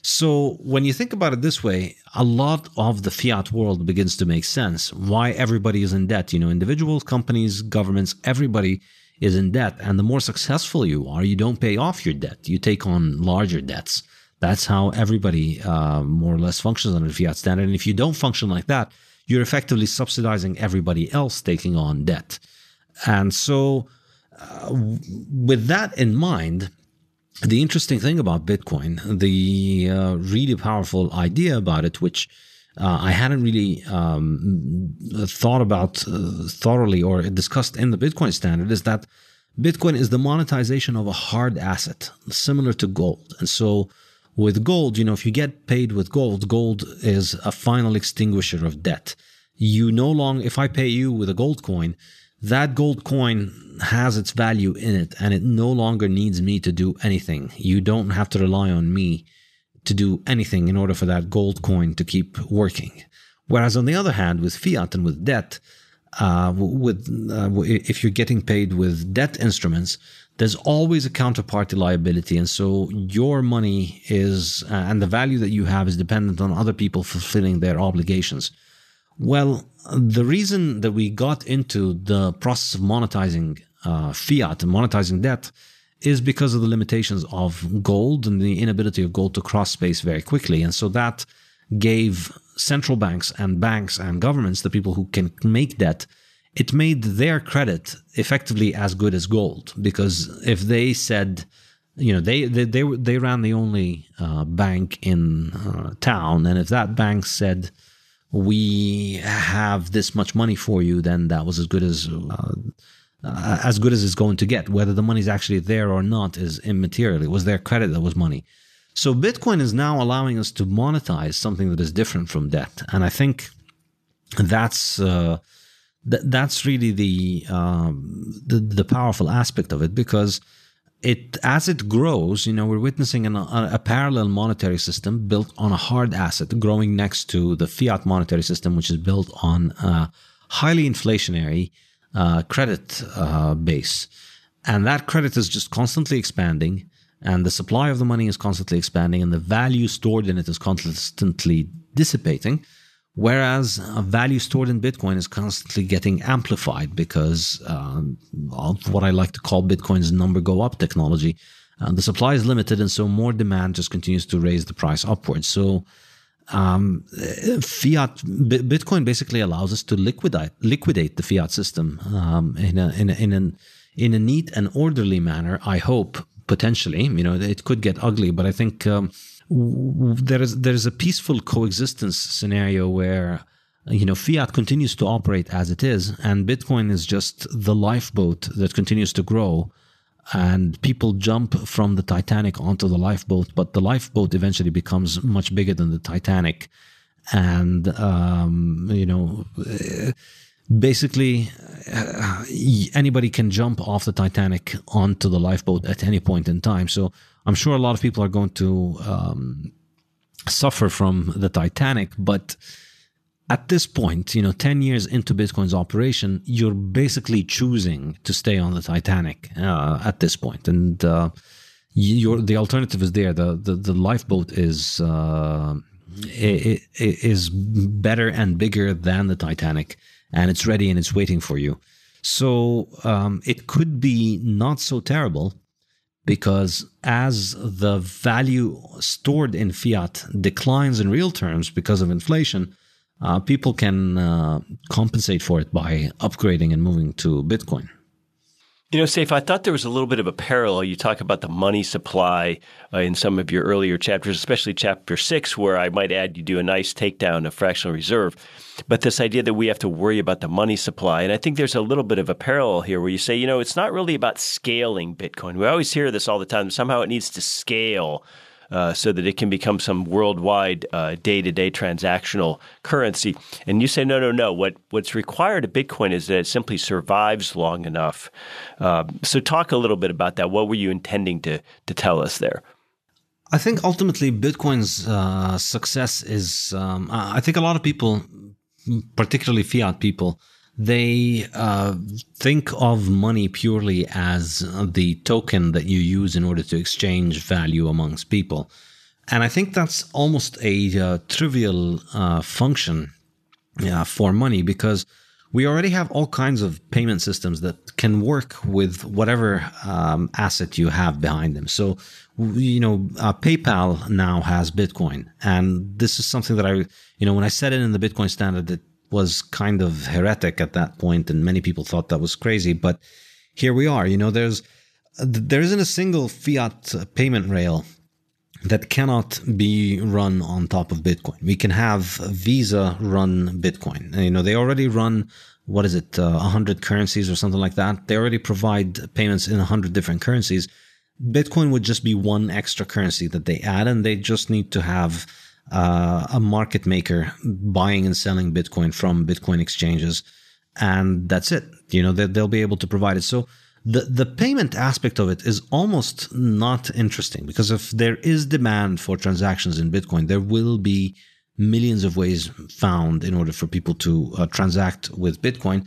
So when you think about it this way, a lot of the fiat world begins to make sense. Why everybody is in debt, you know, individuals, companies, governments, everybody is in debt. And the more successful you are, you don't pay off your debt. You take on larger debts. That's how everybody uh, more or less functions under the fiat standard. And if you don't function like that, you're effectively subsidizing everybody else taking on debt. And so, uh, with that in mind, the interesting thing about Bitcoin, the uh, really powerful idea about it, which uh, I hadn't really um, thought about uh, thoroughly or discussed in the Bitcoin standard is that Bitcoin is the monetization of a hard asset, similar to gold. And so with gold, you know, if you get paid with gold, gold is a final extinguisher of debt. You no longer, if I pay you with a gold coin, that gold coin has its value in it and it no longer needs me to do anything. You don't have to rely on me to do anything in order for that gold coin to keep working. Whereas on the other hand, with fiat and with debt, uh, with uh, if you're getting paid with debt instruments, there's always a counterparty liability, and so your money is uh, and the value that you have is dependent on other people fulfilling their obligations. Well, the reason that we got into the process of monetizing uh, fiat and monetizing debt is because of the limitations of gold and the inability of gold to cross space very quickly. And so that gave central banks and banks and governments, the people who can make debt, it made their credit effectively as good as gold. Because if they said, you know, they they they, they ran the only uh, bank in uh, town, and if that bank said, "We have this much money for you," then that was as good as uh, uh, as good as it's going to get. Whether the money's actually there or not is immaterial. It was their credit that was money. So Bitcoin is now allowing us to monetize something that is different from debt, and I think that's uh, th- that's really the, um, the the powerful aspect of it because it as it grows, you know, we're witnessing an, a, a, parallel monetary system built on a hard asset growing next to the fiat monetary system, which is built on a highly inflationary uh, credit uh, base. And that credit is just constantly expanding, and the supply of the money is constantly expanding, and the value stored in it is constantly dissipating. Whereas a value stored in Bitcoin is constantly getting amplified because um, of what I like to call Bitcoin's number go up technology. Uh, the supply is limited, and so more demand just continues to raise the price upwards. So um, fiat Bitcoin basically allows us to liquidate liquidate the fiat system um, in a in a, in an in a neat and orderly manner. I hope potentially, you know, it could get ugly, but I think um, there is there is a peaceful coexistence scenario where you know fiat continues to operate as it is, and Bitcoin is just the lifeboat that continues to grow and people jump from the Titanic onto the lifeboat, but the lifeboat eventually becomes much bigger than the Titanic. And, um, you know, basically uh, anybody can jump off the Titanic onto the lifeboat at any point in time. So I'm sure a lot of people are going to um, suffer from the Titanic, but at this point, you know, 10 years into Bitcoin's operation, you're basically choosing to stay on the Titanic uh, at this point. And uh, the alternative is there. The, the, the lifeboat is, uh, better and bigger than the Titanic, and it's ready and it's waiting for you. So um, it could be not so terrible because as the value stored in fiat declines in real terms because of inflation, uh, people can uh, compensate for it by upgrading and moving to Bitcoin. You know, Saif, I thought there was a little bit of a parallel. You talk about the money supply uh, in some of your earlier chapters, especially chapter six, where I might add you do a nice takedown of fractional reserve. But this idea that we have to worry about the money supply. And I think there's a little bit of a parallel here where you say, you know, it's not really about scaling Bitcoin. We always hear this all the time. Somehow it needs to scale uh, so that it can become some worldwide day to day transactional currency. And you say, no, no, no. What, what's required of Bitcoin is that it simply survives long enough. Uh, so, talk a little bit about that. What were you intending to, to tell us there? I think ultimately Bitcoin's uh, success is, um, I think a lot of people, particularly fiat people, they uh, think of money purely as the token that you use in order to exchange value amongst people. And I think that's almost a uh, trivial uh, function for money because we already have all kinds of payment systems that can work with whatever um, asset you have behind them. So, you know, uh, PayPal now has Bitcoin. And this is something that I, you know, when I said it in the Bitcoin standard, that was kind of heretic at that point, and many people thought that was crazy. But here we are. You know, there's there isn't a single fiat payment rail that cannot be run on top of Bitcoin. We can have Visa run Bitcoin. You know, they already run what is it, uh, 100 currencies or something like that. They already provide payments in 100 different currencies. Bitcoin would just be one extra currency that they add, and they just need to have uh, a market maker buying and selling Bitcoin from Bitcoin exchanges, and that's it. You know, they, they'll be able to provide it. So the the payment aspect of it is almost not interesting because if there is demand for transactions in Bitcoin, there will be millions of ways found in order for people to uh, transact with Bitcoin.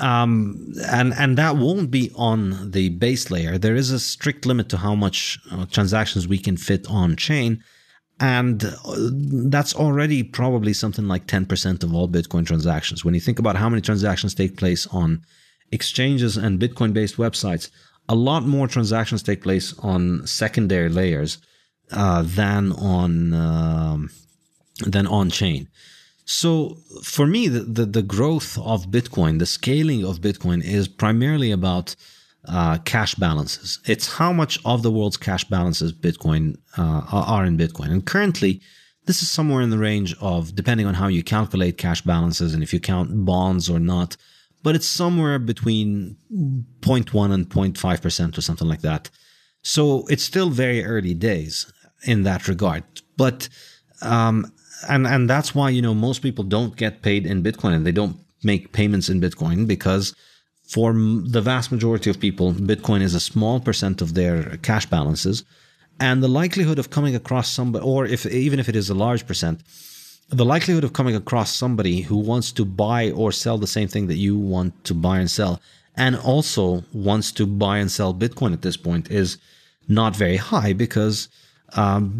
Um, and and that won't be on the base layer. There is a strict limit to how much uh, transactions we can fit on chain and uh, that's already probably something like 10% of all Bitcoin transactions. When you think about how many transactions take place on exchanges and Bitcoin based websites, a lot more transactions take place on secondary layers uh, than on um, than on chain. So for me, the, the, the growth of Bitcoin, the scaling of Bitcoin, is primarily about uh, cash balances. It's how much of the world's cash balances Bitcoin uh, are in Bitcoin. And currently, this is somewhere in the range of, depending on how you calculate cash balances and if you count bonds or not, but it's somewhere between 0.1 and 0.5% or something like that. So it's still very early days in that regard. But, um, and, and that's why, you know, most people don't get paid in Bitcoin and they don't make payments in Bitcoin because for the vast majority of people, Bitcoin is a small percent of their cash balances. And the likelihood of coming across somebody, or if even if it is a large percent, the likelihood of coming across somebody who wants to buy or sell the same thing that you want to buy and sell, and also wants to buy and sell Bitcoin at this point is not very high because um,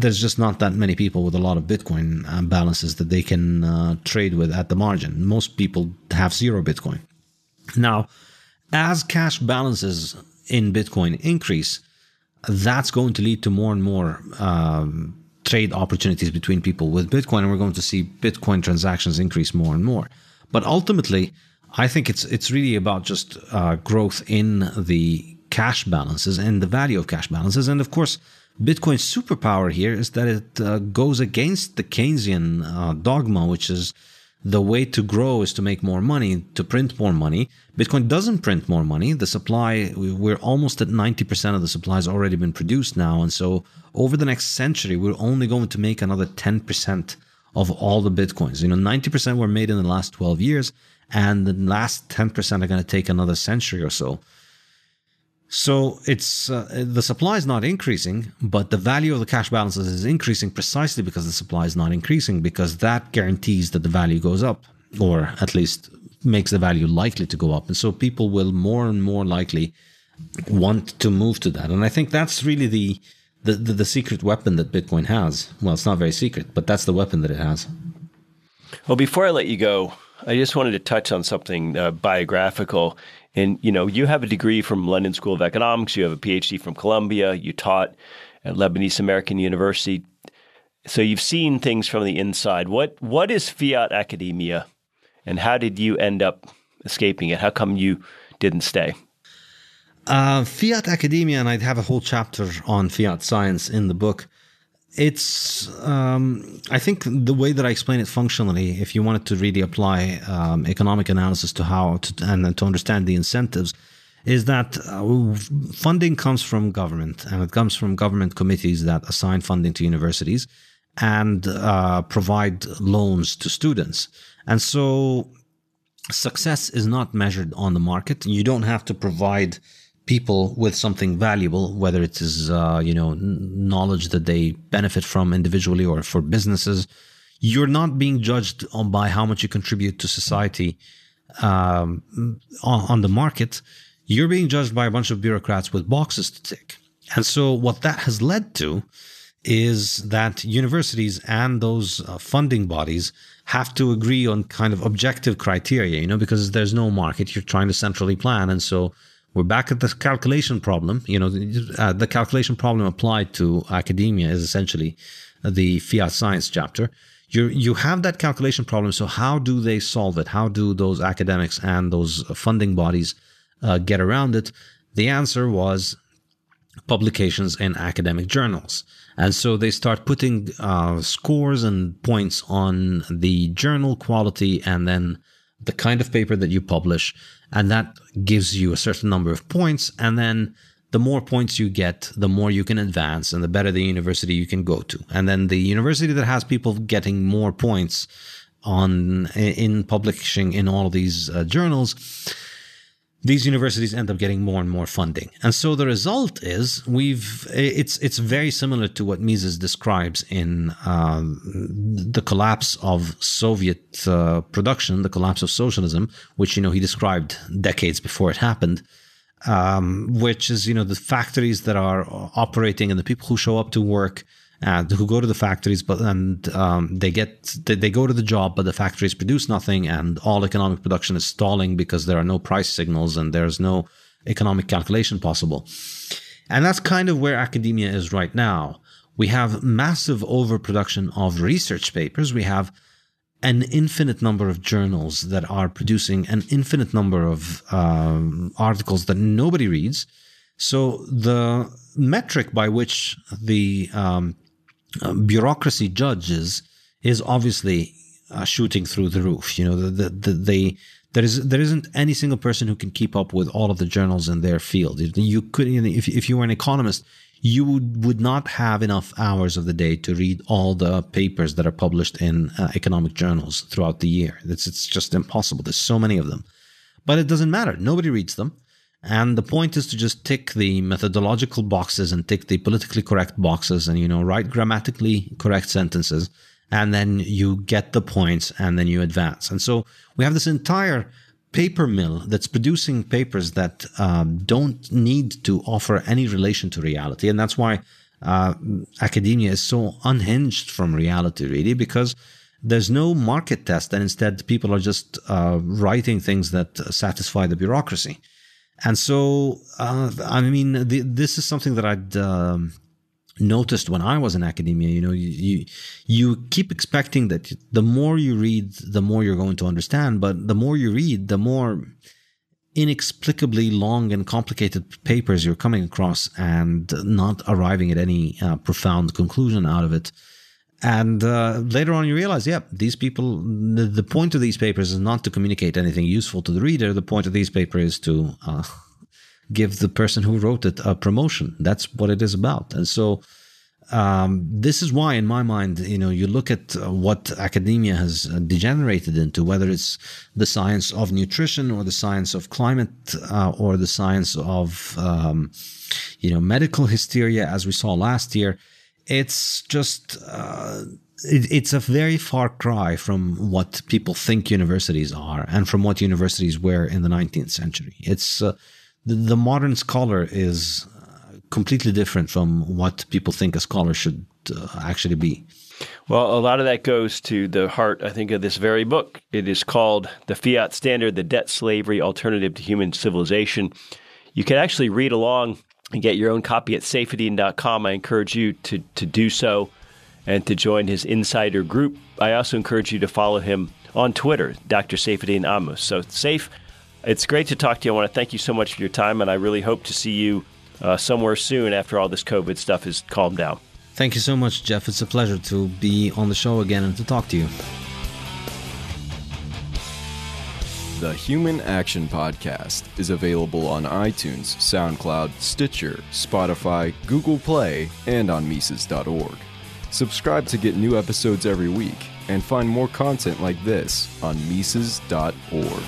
there's just not that many people with a lot of Bitcoin uh, balances that they can uh, trade with at the margin. Most people have zero Bitcoin. Now, as cash balances in Bitcoin increase, that's going to lead to more and more um, trade opportunities between people with Bitcoin, and we're going to see Bitcoin transactions increase more and more. But ultimately, I think it's it's really about just uh, growth in the cash balances and the value of cash balances, and of course, Bitcoin's superpower here is that it uh, goes against the Keynesian uh, dogma, which is the way to grow is to make more money, to print more money. Bitcoin doesn't print more money. The supply, we're almost at 90% of the supply has already been produced now. And so over the next century, we're only going to make another 10% of all the Bitcoins. You know, 90% were made in the last 12 years, and the last 10% are going to take another century or so. So it's uh, the supply is not increasing, but the value of the cash balances is increasing precisely because the supply is not increasing, because that guarantees that the value goes up, or at least makes the value likely to go up. And so people will more and more likely want to move to that. And I think that's really the the, the, the secret weapon that Bitcoin has. Well, it's not very secret, but that's the weapon that it has. Well, before I let you go, I just wanted to touch on something uh, biographical. And you know, you have a degree from London School of Economics. You have a PhD from Columbia. You taught at Lebanese American University. So you've seen things from the inside. What what is fiat academia, and how did you end up escaping it? How come you didn't stay? Uh, fiat academia, and I'd have a whole chapter on fiat science in the book it's um, i think the way that i explain it functionally if you wanted to really apply um, economic analysis to how to and to understand the incentives is that uh, funding comes from government and it comes from government committees that assign funding to universities and uh, provide loans to students. And so success is not measured on the market. You don't have to provide people with something valuable, whether it is uh, you know knowledge that they benefit from individually or for businesses. You're not being judged on by how much you contribute to society um, on, on the market. You're being judged by a bunch of bureaucrats with boxes to tick. And so, what that has led to is that universities and those uh, funding bodies have to agree on kind of objective criteria, you know, because there's no market. You're trying to centrally plan. And so, we're back at the calculation problem. You know, uh, the calculation problem applied to academia is essentially the fiat science chapter. You you have that calculation problem. So how do they solve it? How do those academics and those funding bodies uh, get around it? The answer was publications in academic journals. And so they start putting uh, scores and points on the journal quality and then the kind of paper that you publish and that gives you a certain number of points. And then the more points you get the more you can advance and the better the university you can go to. And then the university that has people getting more points on in publishing in all of these uh, journals these universities end up getting more and more funding. And so the result is we've it's it's very similar to what Mises describes in uh, the collapse of Soviet uh, production, the collapse of socialism, which you know he described decades before it happened. Um, which is you know the factories that are operating and the people who show up to work and who go to the factories, but and um, they get they, they go to the job, but the factories produce nothing, and all economic production is stalling because there are no price signals and there's no economic calculation possible. And that's kind of where academia is right now. We have massive overproduction of research papers. We have an infinite number of journals that are producing an infinite number of um, articles that nobody reads. So the metric by which the um, uh, bureaucracy judges is obviously uh, shooting through the roof. You know, the, the, the, they there is there isn't any single person who can keep up with all of the journals in their field. You could, if if you were an economist, you would, would not have enough hours of the day to read all the papers that are published in uh, economic journals throughout the year. It's it's just impossible. There's so many of them, but it doesn't matter. Nobody reads them. And the point is to just tick the methodological boxes and tick the politically correct boxes and, you know, write grammatically correct sentences. And then you get the points and then you advance. And so we have this entire paper mill that's producing papers that um, don't need to offer any relation to reality. And that's why uh, academia is so unhinged from reality, really, because there's no market test. And instead, people are just uh, writing things that satisfy the bureaucracy. And so, uh, I mean, the, this is something that I'd um, noticed when I was in academia. You know, you, you, you keep expecting that the more you read, the more you're going to understand. But the more you read, the more inexplicably long and complicated papers you're coming across and not arriving at any uh, profound conclusion out of it. And uh, later on, you realize, yeah, these people. The, the, point of these papers is not to communicate anything useful to the reader. The point of these papers is to uh, give the person who wrote it a promotion. That's what it is about. And so, um, this is why, in my mind, you know, you look at uh, what academia has degenerated into, whether it's the science of nutrition or the science of climate uh, or the science of, um, you know, medical hysteria, as we saw last year. It's just, uh, it, it's a very far cry from what people think universities are and from what universities were in the 19th century. It's, uh, the, the modern scholar is completely different from what people think a scholar should uh, actually be. Well, a lot of that goes to the heart, I think, of this very book. It is called The Fiat Standard The Debt Slavery Alternative to Human Civilization. You can actually read along and get your own copy at saifedean.com. I encourage you to, to do so and to join his insider group. I also encourage you to follow him on Twitter, Dr. Saifedean Ammous. So, Saif, it's great to talk to you. I want to thank you so much for your time, and I really hope to see you uh, somewhere soon after all this COVID stuff is calmed down. Thank you so much, Jeff. It's a pleasure to be on the show again and to talk to you. The Human Action Podcast is available on iTunes, SoundCloud, Stitcher, Spotify, Google Play, and on Mises.org. Subscribe to get new episodes every week and find more content like this on Mises.org.